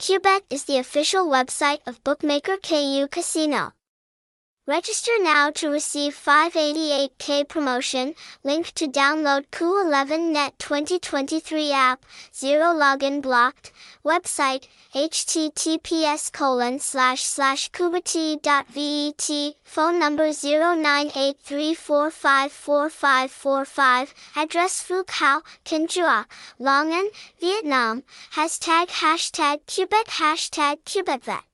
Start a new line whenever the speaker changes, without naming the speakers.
Kubet is the official website of bookmaker KU Casino. Register now to receive 588k promotion. Link to download Ku11 Net 2023 app. Zero login blocked. Website https colon slash slash kubati.vet. Phone number 0983454545. Address Phước Hậu, Cần Giuộc, Long An, Vietnam. Hashtag hashtag Kubet hashtag KubetVet.